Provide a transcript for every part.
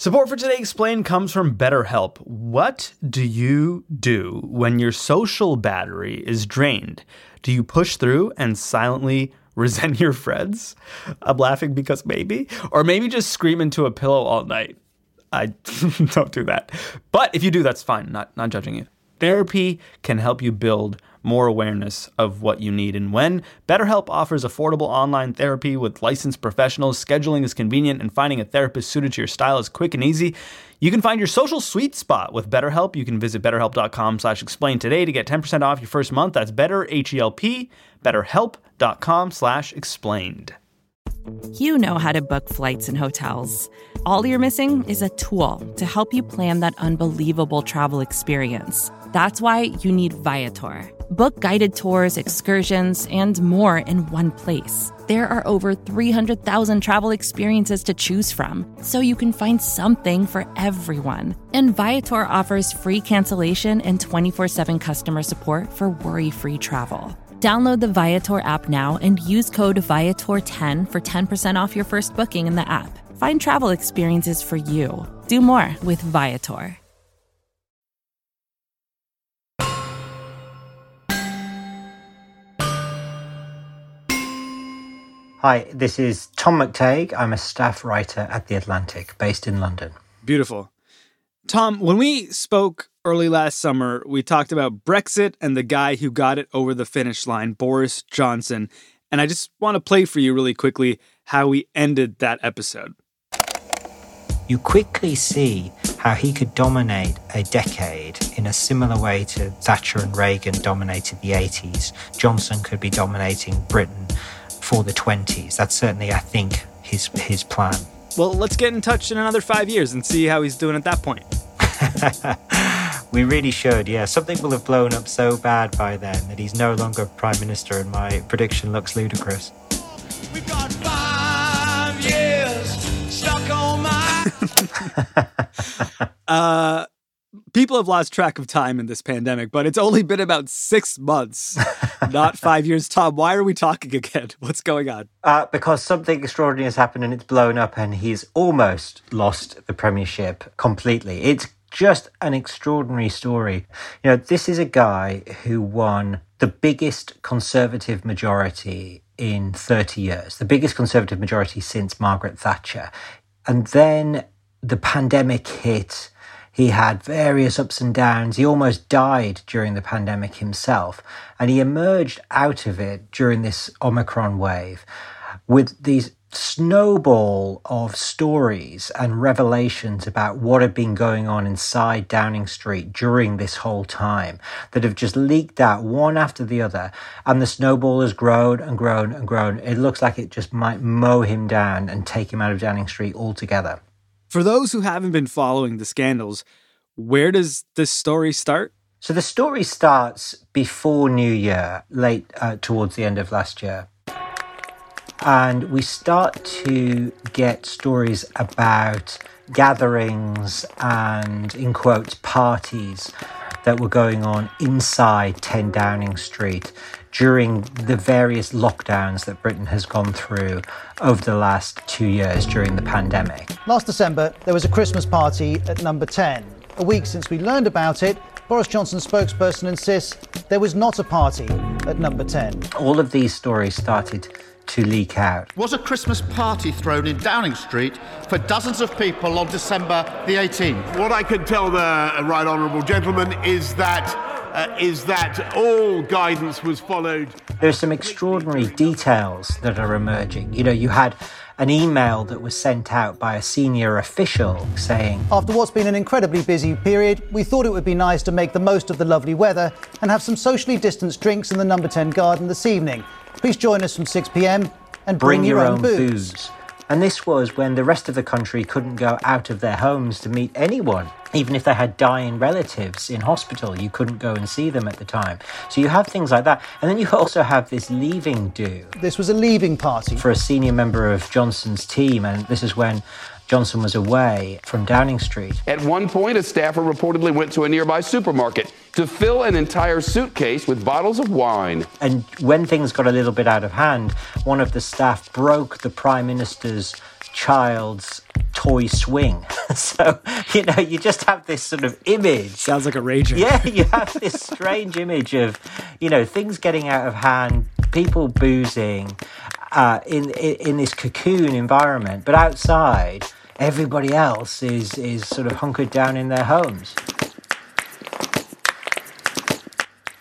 Support for Today Explained comes from BetterHelp. What do you do when your social battery is drained? Do you push through and silently resent your friends? I'm laughing because maybe. Or maybe just scream into a pillow all night. I don't do that. But if you do, that's fine. Not not judging you. Therapy can help you build more awareness of what you need and when. BetterHelp offers affordable online therapy with licensed professionals. Scheduling is convenient, and finding a therapist suited to your style is quick and easy. You can find your social sweet spot with BetterHelp. You can visit betterhelp.com slash explain today to get 10% off your first month. That's better, H-E-L-P, betterhelp.com slash explained. You know how to book flights and hotels. All you're missing is a tool to help you plan that unbelievable travel experience. That's why you need Viator. Book guided tours, excursions, and more in one place. There are over 300,000 travel experiences to choose from, so you can find something for everyone. And Viator offers free cancellation and 24 7 customer support for worry free travel. Download the Viator app now and use code Viator10 for 10% off your first booking in the app. Find travel experiences for you. Do more with Viator. Hi, this is Tom McTague. I'm a staff writer at The Atlantic, based in London. Beautiful. Tom, when we spoke early last summer, we talked about Brexit and the guy who got it over the finish line, Boris Johnson. And I just want to play for you really quickly how we ended that episode. You quickly see how he could dominate a decade in a similar way to Thatcher and Reagan dominated the 80s. Johnson could be dominating Britain for the 20s. That's certainly, I think, his, his plan. Well, let's get in touch in another five years and see how he's doing at that point. we really should, yeah. Something will have blown up so bad by then that he's no longer Prime Minister, and my prediction looks ludicrous. uh, people have lost track of time in this pandemic, but it's only been about six months, not five years. Tom, why are we talking again? What's going on? Uh, because something extraordinary has happened and it's blown up, and he's almost lost the premiership completely. It's just an extraordinary story. You know, this is a guy who won the biggest conservative majority in 30 years, the biggest conservative majority since Margaret Thatcher. And then the pandemic hit he had various ups and downs. He almost died during the pandemic himself. And he emerged out of it during this Omicron wave with these snowball of stories and revelations about what had been going on inside Downing Street during this whole time that have just leaked out one after the other. And the snowball has grown and grown and grown. It looks like it just might mow him down and take him out of Downing Street altogether. For those who haven't been following the scandals, where does this story start? So the story starts before New Year, late uh, towards the end of last year. And we start to get stories about gatherings and, in quotes, parties that were going on inside 10 Downing Street during the various lockdowns that Britain has gone through over the last two years during the pandemic. Last December, there was a Christmas party at number 10. A week since we learned about it, Boris Johnson's spokesperson insists there was not a party at number 10. All of these stories started to leak out. Was a Christmas party thrown in Downing Street for dozens of people on December the 18th? What I can tell the right honourable gentleman is that uh, is that all guidance was followed. There's some extraordinary details that are emerging. You know, you had an email that was sent out by a senior official saying, After what's been an incredibly busy period, we thought it would be nice to make the most of the lovely weather and have some socially distanced drinks in the number 10 garden this evening. Please join us from 6 pm and bring, bring your, your, own, own booze. booze. And this was when the rest of the country couldn't go out of their homes to meet anyone. Even if they had dying relatives in hospital, you couldn't go and see them at the time. So you have things like that. And then you also have this leaving do. This was a leaving party. For a senior member of Johnson's team. And this is when Johnson was away from Downing Street. At one point, a staffer reportedly went to a nearby supermarket to fill an entire suitcase with bottles of wine. And when things got a little bit out of hand, one of the staff broke the Prime Minister's child's toy swing. so, you know, you just have this sort of image. Sounds like a rager. Yeah, you have this strange image of, you know, things getting out of hand, people boozing uh, in, in, in this cocoon environment, but outside, everybody else is, is sort of hunkered down in their homes.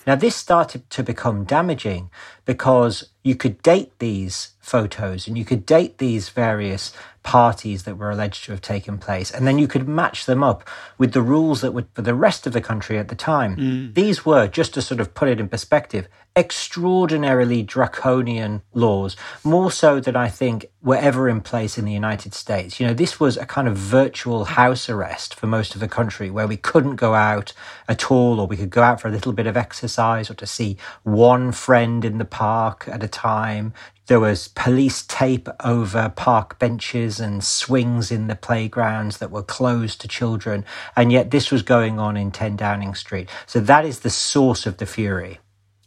Now, this started to become damaging because you could date these photos and you could date these various parties that were alleged to have taken place, and then you could match them up with the rules that were for the rest of the country at the time. Mm. These were, just to sort of put it in perspective, extraordinarily draconian laws, more so than I think were ever in place in the United States. You know, this was a kind of virtual house arrest for most of the country where we couldn't go out at all, or we could go out for a little bit of exercise or to see one friend in the park at a time. There was police tape over park benches and swings in the playgrounds that were closed to children. And yet this was going on in 10 Downing Street. So that is the source of the fury.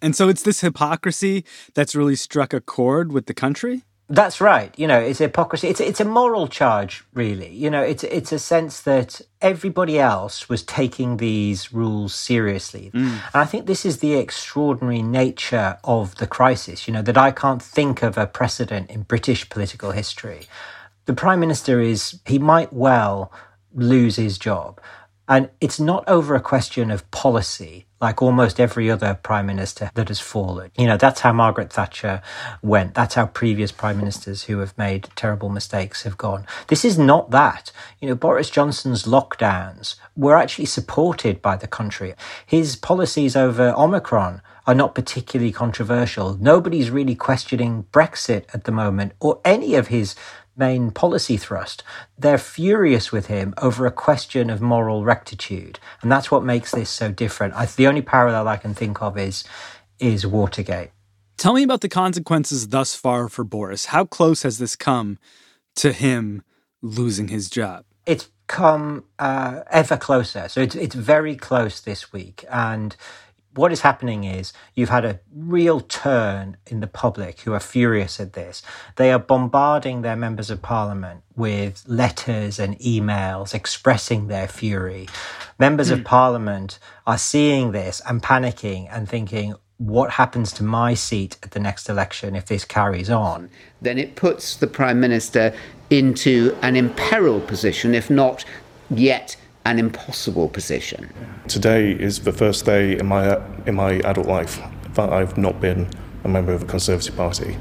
And so it's this hypocrisy that's really struck a chord with the country? That's right. You know, it's hypocrisy. It's it's a moral charge, really. You know, it's it's a sense that everybody else was taking these rules seriously, mm. and I think this is the extraordinary nature of the crisis. You know, that I can't think of a precedent in British political history. The prime minister is he might well lose his job, and it's not over a question of policy like almost every other prime minister that has fallen. You know, that's how Margaret Thatcher went. That's how previous prime ministers who have made terrible mistakes have gone. This is not that. You know, Boris Johnson's lockdowns were actually supported by the country. His policies over Omicron are not particularly controversial. Nobody's really questioning Brexit at the moment or any of his main policy thrust. They're furious with him over a question of moral rectitude, and that's what makes this so different. I, the only parallel I can think of is is Watergate. Tell me about the consequences thus far for Boris. How close has this come to him losing his job? It's come uh, ever closer. So it's it's very close this week, and what is happening is you've had a real turn in the public who are furious at this. They are bombarding their members of parliament with letters and emails expressing their fury. Members mm. of hmm. parliament are seeing this and panicking and thinking, what happens to my seat at the next election if this carries on? Then it puts the Prime Minister into an imperiled position, if not yet an impossible position. Today is the first day in my in my adult life that I've not been a member of the Conservative Party.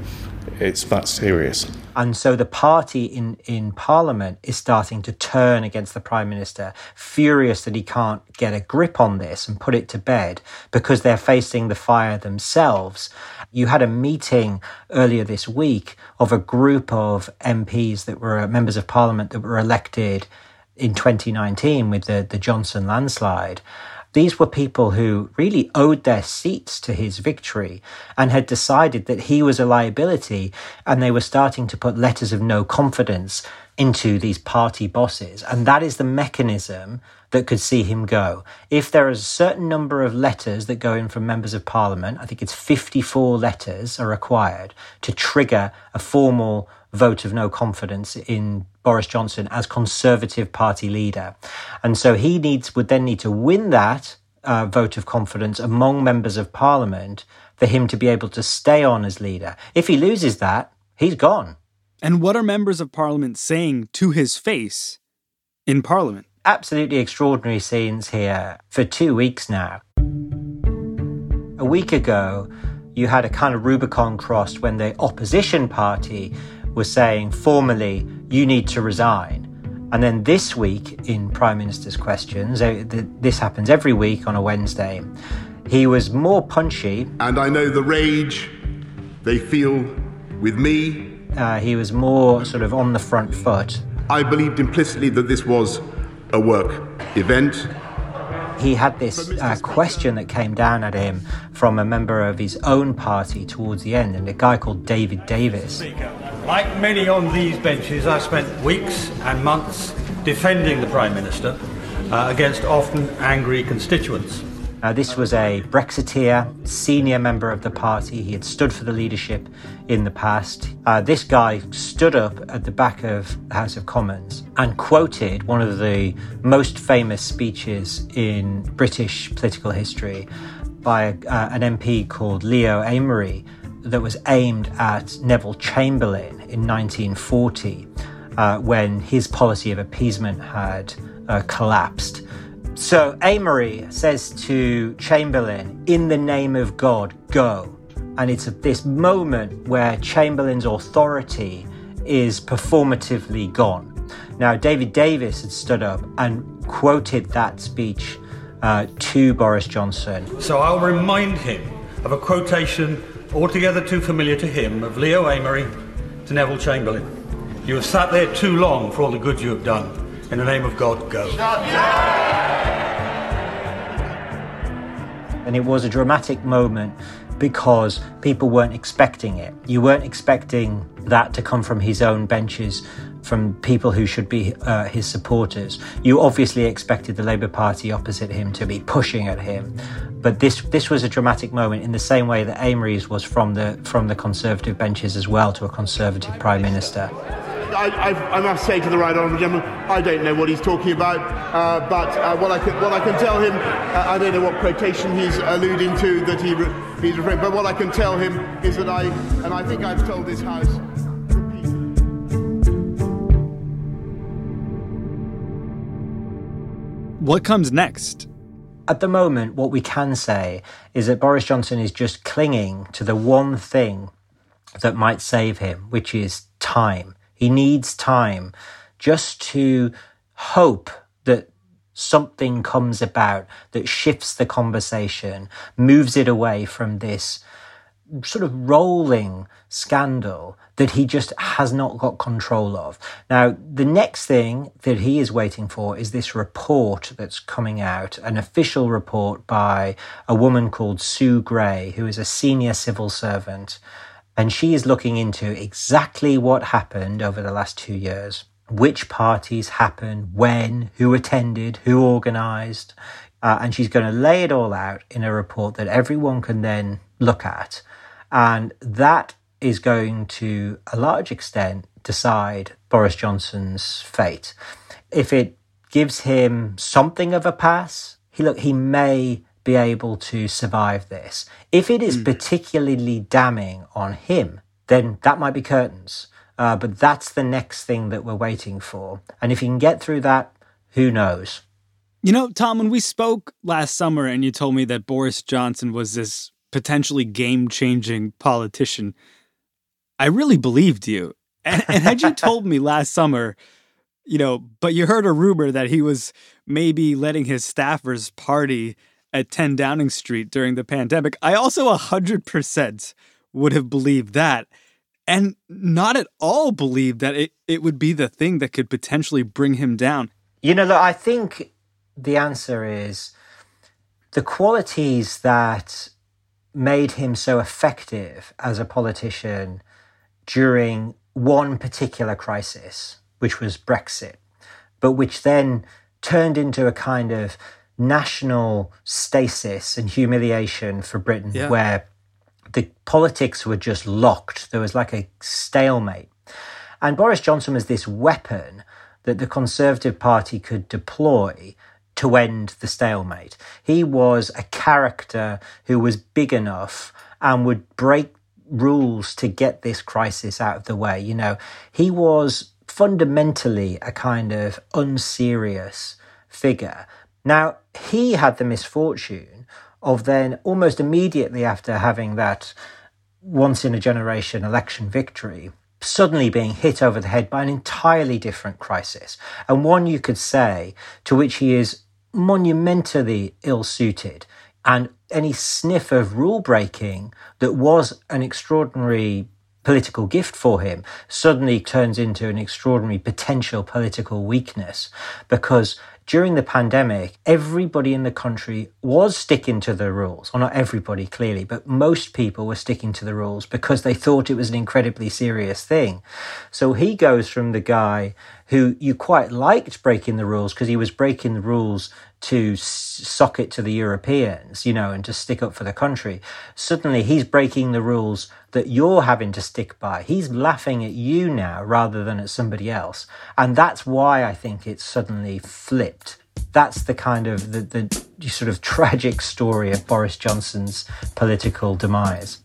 It's that serious. And so the party in, in Parliament is starting to turn against the Prime Minister, furious that he can't get a grip on this and put it to bed because they're facing the fire themselves. You had a meeting earlier this week of a group of MPs that were members of Parliament that were elected in 2019 with the, the Johnson landslide, these were people who really owed their seats to his victory and had decided that he was a liability, and they were starting to put letters of no confidence into these party bosses. And that is the mechanism that could see him go. If there is a certain number of letters that go in from members of parliament, I think it's 54 letters are required to trigger a formal vote of no confidence in Boris Johnson as Conservative Party leader. And so he needs would then need to win that uh, vote of confidence among members of Parliament for him to be able to stay on as leader. If he loses that, he's gone. And what are members of Parliament saying to his face in Parliament? Absolutely extraordinary scenes here for two weeks now. A week ago, you had a kind of Rubicon crossed when the opposition party was saying formally, you need to resign. And then this week in Prime Minister's questions, uh, this happens every week on a Wednesday, he was more punchy. And I know the rage they feel with me. Uh, he was more sort of on the front foot. I believed implicitly that this was a work event he had this uh, question that came down at him from a member of his own party towards the end, and a guy called David Davis. Like many on these benches, I spent weeks and months defending the Prime Minister uh, against often angry constituents. Now, this was a Brexiteer, senior member of the party. He had stood for the leadership in the past. Uh, this guy stood up at the back of the House of Commons and quoted one of the most famous speeches in British political history by a, uh, an MP called Leo Amery that was aimed at Neville Chamberlain in 1940 uh, when his policy of appeasement had uh, collapsed. So Amery says to Chamberlain, In the name of God, go. And it's at this moment where Chamberlain's authority is performatively gone. Now, David Davis had stood up and quoted that speech uh, to Boris Johnson. So I'll remind him of a quotation altogether too familiar to him of Leo Amery to Neville Chamberlain. You have sat there too long for all the good you have done. In the name of God, go. And it was a dramatic moment because people weren't expecting it. You weren't expecting that to come from his own benches, from people who should be uh, his supporters. You obviously expected the Labour Party opposite him to be pushing at him, but this this was a dramatic moment in the same way that Amery's was from the from the Conservative benches as well to a Conservative Prime Minister. I, I, I, must say to the right honourable gentleman, I don't know what he's talking about, uh, but uh, what I can what I can tell him, uh, I don't know what quotation he's alluding to that he re- he's referring. But what I can tell him is that I, and I think I've told this house. What comes next? At the moment, what we can say is that Boris Johnson is just clinging to the one thing that might save him, which is time. He needs time just to hope that something comes about that shifts the conversation, moves it away from this sort of rolling scandal that he just has not got control of. Now, the next thing that he is waiting for is this report that's coming out, an official report by a woman called Sue Gray, who is a senior civil servant and she is looking into exactly what happened over the last two years, which parties happened, when, who attended, who organised. Uh, and she's going to lay it all out in a report that everyone can then look at. And that is going to, a large extent, decide Boris Johnson's fate. If it gives him something of a pass, he look, he may be able to survive this. If it is mm. particularly damning on him, then that might be curtains. Uh, but that's the next thing that we're waiting for. And if he can get through that, who knows? You know, Tom, when we spoke last summer and you told me that Boris Johnson was this potentially game changing politician, I really believed you. And, and had you told me last summer, you know, but you heard a rumor that he was maybe letting his staffers party at 10 Downing Street during the pandemic, I also 100% would have believed that and not at all believe that it, it would be the thing that could potentially bring him down. You know, look, I think the answer is the qualities that made him so effective as a politician during one particular crisis, which was Brexit, but which then turned into a kind of national stasis and humiliation for Britain, yeah. where the politics were just locked. There was like a stalemate. And Boris Johnson was this weapon that the Conservative Party could deploy to end the stalemate. He was a character who was big enough and would break rules to get this crisis out of the way. You know, he was fundamentally a kind of unserious figure now, he had the misfortune of then almost immediately after having that once in a generation election victory, suddenly being hit over the head by an entirely different crisis, and one you could say to which he is monumentally ill suited. And any sniff of rule breaking that was an extraordinary political gift for him suddenly turns into an extraordinary potential political weakness because during the pandemic, everybody in the country was sticking to the rules. Well, not everybody, clearly, but most people were sticking to the rules because they thought it was an incredibly serious thing. So he goes from the guy who you quite liked breaking the rules because he was breaking the rules to sock it to the Europeans, you know, and to stick up for the country. Suddenly he's breaking the rules that you're having to stick by. He's laughing at you now rather than at somebody else. And that's why I think it's suddenly flipped. That's the kind of the, the sort of tragic story of Boris Johnson's political demise.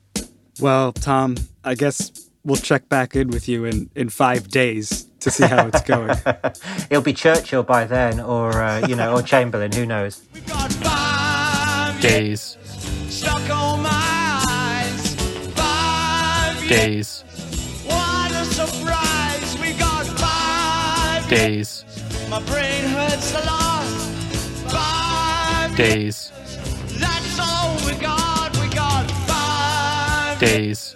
Well, Tom, I guess we'll check back in with you in, in five days to see how it's going. It'll be Churchill by then, or uh, you know, or Chamberlain. Who knows? Days. Days. What a surprise! We got five days. My brain hurts a lot. Five days. That's all we got. We got five days.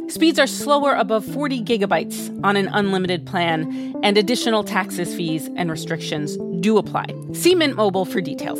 Speeds are slower above 40 gigabytes on an unlimited plan, and additional taxes, fees, and restrictions do apply. See Mint Mobile for details.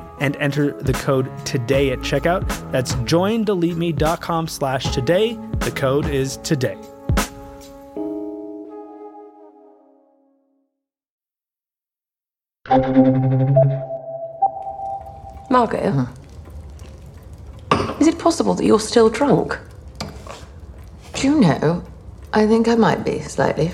and enter the code today at checkout. That's joindeleteme.com slash today. The code is today. Margot, huh? is it possible that you're still drunk? Do you know? I think I might be slightly.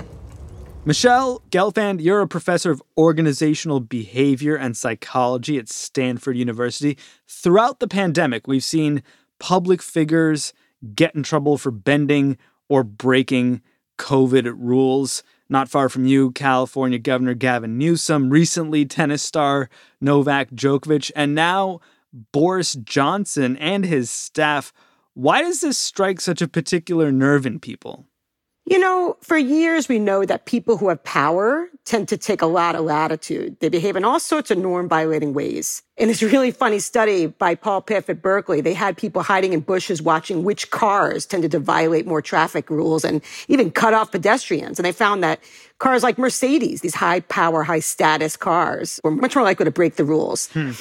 Michelle Gelfand, you're a professor of organizational behavior and psychology at Stanford University. Throughout the pandemic, we've seen public figures get in trouble for bending or breaking COVID rules. Not far from you, California Governor Gavin Newsom, recently tennis star Novak Djokovic, and now Boris Johnson and his staff. Why does this strike such a particular nerve in people? You know, for years we know that people who have power tend to take a lot of latitude. They behave in all sorts of norm violating ways. In this really funny study by Paul Piff at Berkeley, they had people hiding in bushes watching which cars tended to violate more traffic rules and even cut off pedestrians. And they found that cars like Mercedes, these high power, high status cars, were much more likely to break the rules. Hmm.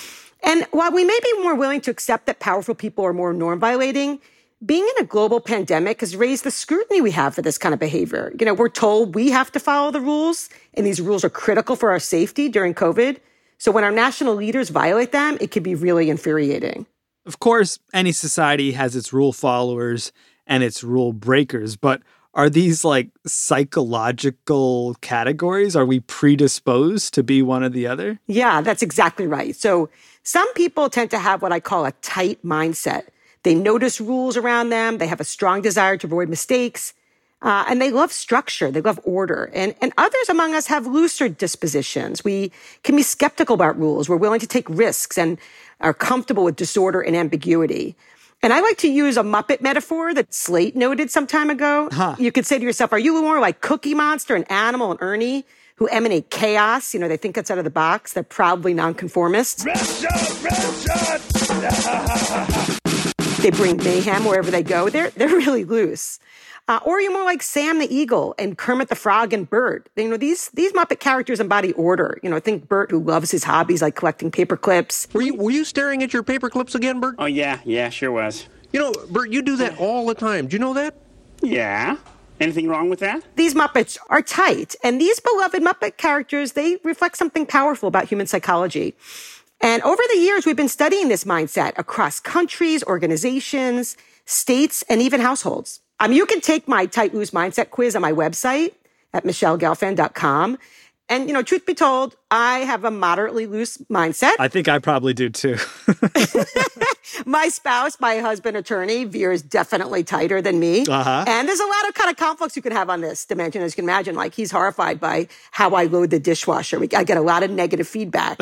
And while we may be more willing to accept that powerful people are more norm violating, being in a global pandemic has raised the scrutiny we have for this kind of behavior. You know, we're told we have to follow the rules, and these rules are critical for our safety during COVID. So when our national leaders violate them, it can be really infuriating. Of course, any society has its rule followers and its rule breakers, but are these like psychological categories? Are we predisposed to be one or the other? Yeah, that's exactly right. So some people tend to have what I call a tight mindset They notice rules around them. They have a strong desire to avoid mistakes. Uh, and they love structure. They love order. And, and others among us have looser dispositions. We can be skeptical about rules. We're willing to take risks and are comfortable with disorder and ambiguity. And I like to use a Muppet metaphor that Slate noted some time ago. Huh. You could say to yourself, are you more like Cookie Monster and Animal and Ernie who emanate chaos? You know, they think it's out of the box. They're probably nonconformists. They bring mayhem wherever they go. They're, they're really loose. Uh, or you're more like Sam the Eagle and Kermit the Frog and Bert. You know, these, these Muppet characters embody order. You know, I think Bert who loves his hobbies like collecting paper clips. Were you, were you staring at your paper clips again, Bert? Oh, yeah, yeah, sure was. You know, Bert, you do that all the time. Do you know that? Yeah. Anything wrong with that? These Muppets are tight, and these beloved Muppet characters, they reflect something powerful about human psychology. And over the years, we've been studying this mindset across countries, organizations, states, and even households. Um, you can take my tight loose mindset quiz on my website at michellegelfand.com. And, you know, truth be told, I have a moderately loose mindset. I think I probably do too. my spouse, my husband attorney, Veer is definitely tighter than me. Uh-huh. And there's a lot of kind of conflicts you can have on this dimension, as you can imagine. Like he's horrified by how I load the dishwasher. We, I get a lot of negative feedback,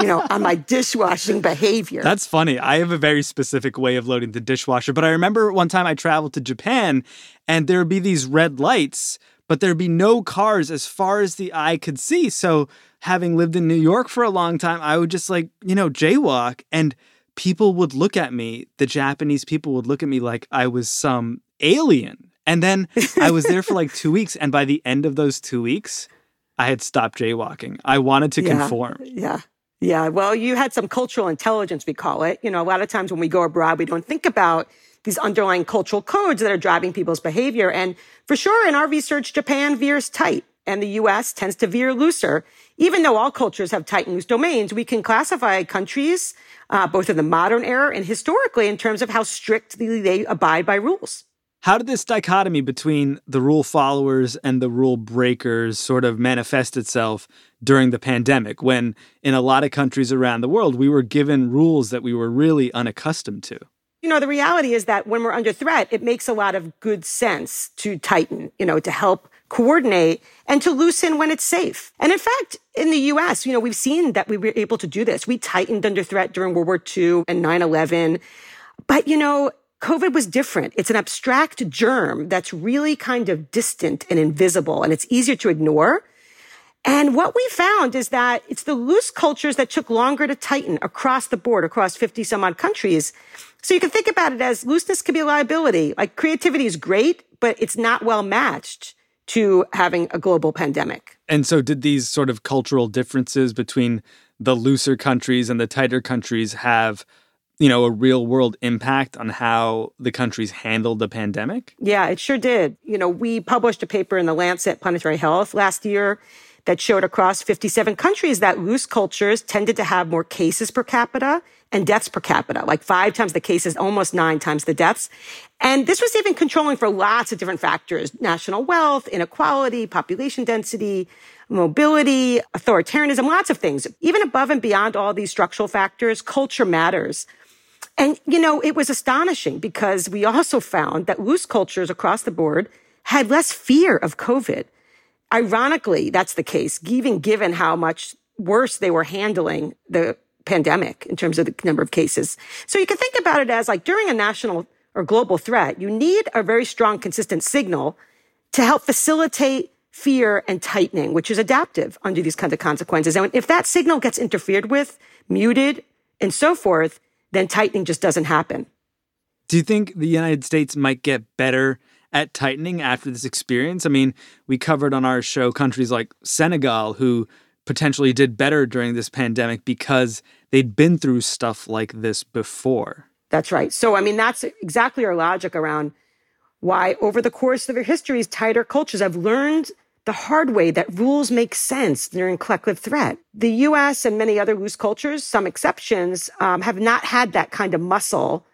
you know, on my dishwashing behavior. That's funny. I have a very specific way of loading the dishwasher. But I remember one time I traveled to Japan and there would be these red lights but there'd be no cars as far as the eye could see. So, having lived in New York for a long time, I would just like, you know, jaywalk and people would look at me, the Japanese people would look at me like I was some alien. And then I was there for like two weeks. And by the end of those two weeks, I had stopped jaywalking. I wanted to yeah, conform. Yeah. Yeah. Well, you had some cultural intelligence, we call it. You know, a lot of times when we go abroad, we don't think about these underlying cultural codes that are driving people's behavior. And for sure, in our research, Japan veers tight and the US tends to veer looser. Even though all cultures have tight and loose domains, we can classify countries, uh, both in the modern era and historically, in terms of how strictly they abide by rules. How did this dichotomy between the rule followers and the rule breakers sort of manifest itself during the pandemic when, in a lot of countries around the world, we were given rules that we were really unaccustomed to? You know, the reality is that when we're under threat, it makes a lot of good sense to tighten, you know, to help coordinate and to loosen when it's safe. And in fact, in the US, you know, we've seen that we were able to do this. We tightened under threat during World War II and 9-11. But, you know, COVID was different. It's an abstract germ that's really kind of distant and invisible, and it's easier to ignore. And what we found is that it's the loose cultures that took longer to tighten across the board, across 50 some odd countries. So you can think about it as looseness can be a liability. Like creativity is great, but it's not well matched to having a global pandemic. And so did these sort of cultural differences between the looser countries and the tighter countries have you know, a real world impact on how the countries handled the pandemic? Yeah, it sure did. You know, we published a paper in the Lancet Planetary Health last year that showed across 57 countries that loose cultures tended to have more cases per capita and deaths per capita, like five times the cases, almost nine times the deaths. And this was even controlling for lots of different factors, national wealth, inequality, population density, mobility, authoritarianism, lots of things. Even above and beyond all these structural factors, culture matters. And, you know, it was astonishing because we also found that loose cultures across the board had less fear of COVID. Ironically, that's the case, even given how much worse they were handling the pandemic in terms of the number of cases. So you can think about it as like during a national or global threat, you need a very strong, consistent signal to help facilitate fear and tightening, which is adaptive under these kinds of consequences. And if that signal gets interfered with, muted, and so forth, then tightening just doesn't happen. Do you think the United States might get better at tightening after this experience? I mean, we covered on our show countries like Senegal who potentially did better during this pandemic because they'd been through stuff like this before. That's right. So, I mean, that's exactly our logic around why, over the course of their histories, tighter cultures have learned the hard way that rules make sense during collective threat. The US and many other loose cultures, some exceptions, um, have not had that kind of muscle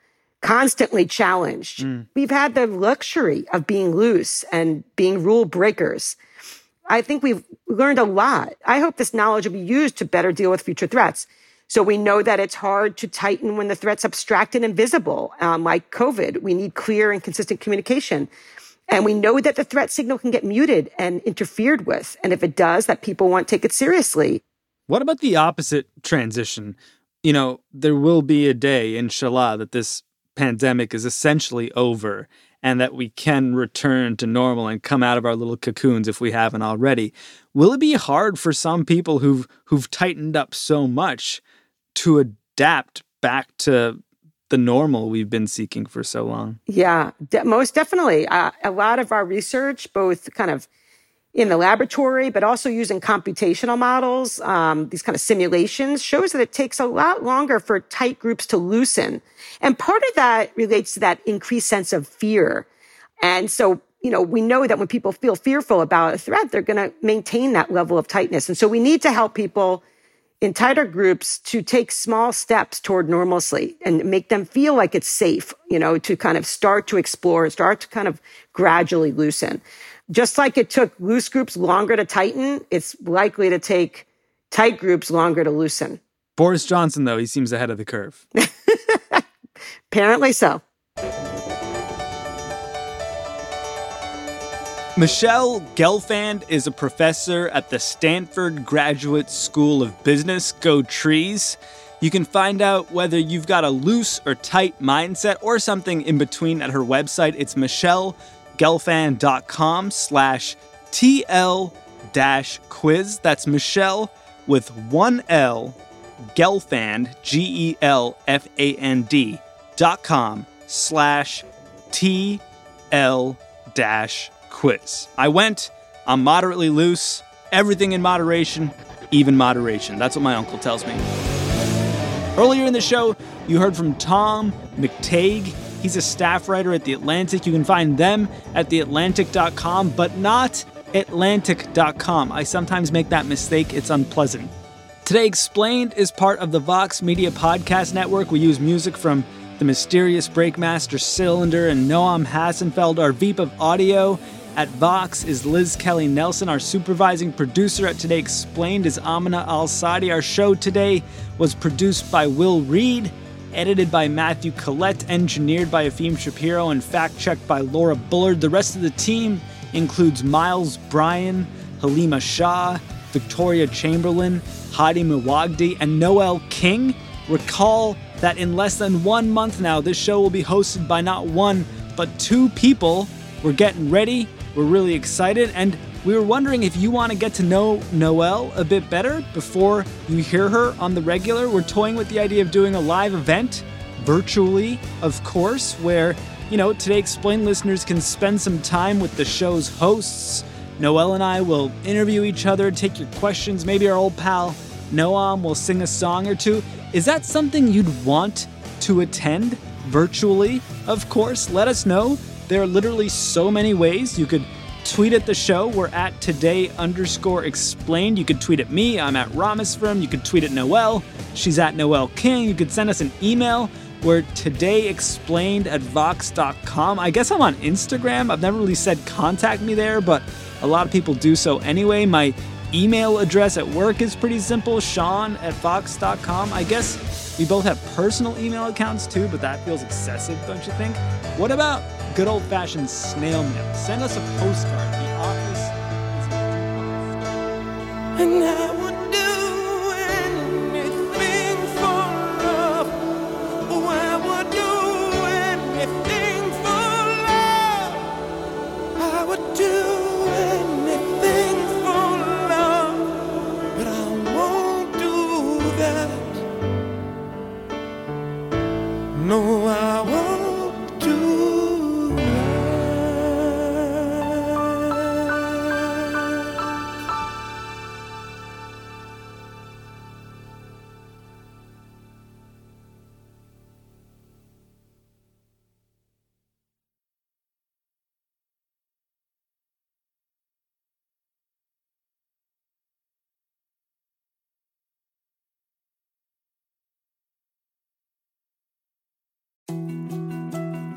constantly challenged. Mm. We've had the luxury of being loose and being rule breakers. I think we've learned a lot. I hope this knowledge will be used to better deal with future threats. So we know that it's hard to tighten when the threat's abstract and invisible, um, like COVID. We need clear and consistent communication. And we know that the threat signal can get muted and interfered with. And if it does, that people won't take it seriously. What about the opposite transition? You know, there will be a day, inshallah, that this pandemic is essentially over and that we can return to normal and come out of our little cocoons if we haven't already. Will it be hard for some people who've who've tightened up so much to adapt back to the normal we've been seeking for so long? Yeah, de- most definitely. Uh, a lot of our research, both kind of in the laboratory, but also using computational models, um, these kind of simulations, shows that it takes a lot longer for tight groups to loosen. And part of that relates to that increased sense of fear. And so, you know, we know that when people feel fearful about a threat, they're going to maintain that level of tightness. And so we need to help people in tighter groups to take small steps toward normalcy and make them feel like it's safe, you know, to kind of start to explore, start to kind of gradually loosen. Just like it took loose groups longer to tighten, it's likely to take tight groups longer to loosen. Boris Johnson, though, he seems ahead of the curve. Apparently so. Michelle Gelfand is a professor at the Stanford Graduate School of Business. Go Trees. You can find out whether you've got a loose or tight mindset or something in between at her website. It's michellegelfand.com slash TL dash quiz. That's Michelle with one L, Gelfand, G E L F A N D dot com slash TL dash quiz. I went, I'm moderately loose, everything in moderation, even moderation. That's what my uncle tells me. Earlier in the show, you heard from Tom McTague. He's a staff writer at The Atlantic. You can find them at theatlantic.com, but not atlantic.com. I sometimes make that mistake, it's unpleasant. Today Explained is part of the Vox Media Podcast Network. We use music from The Mysterious Breakmaster Cylinder and Noam Hassenfeld, our VP of Audio. At Vox is Liz Kelly Nelson. Our supervising producer at Today Explained is Amina Al Sadi. Our show today was produced by Will Reed, edited by Matthew Collette, engineered by Efim Shapiro, and fact checked by Laura Bullard. The rest of the team includes Miles Bryan, Halima Shah, Victoria Chamberlain, Hady Mawajdeh, and Noel King. Recall that in less than one month now, this show will be hosted by not one, but two people. We're getting ready we're really excited, and we were wondering if you want to get to know Noel a bit better before you hear her on the regular. We're toying with the idea of doing a live event, virtually, of course, where, you know, Today Explained listeners can spend some time with the show's hosts. Noel and I will interview each other, take your questions. Maybe our old pal Noam will sing a song or two. Is that something you'd want to attend virtually? Of course, let us know. There are literally so many ways you could tweet at the show. We're at today underscore explained. You could tweet at me. I'm at Rameswaram. You could tweet at Noel. She's at Noel King. You could send us an email. We're today explained at vox.com. I guess I'm on Instagram. I've never really said contact me there, but a lot of people do so anyway. My email address at work is pretty simple sean at vox.com. I guess we both have personal email accounts too, but that feels excessive, don't you think? What about good old fashioned snail mail. Send us a postcard. The office is. And I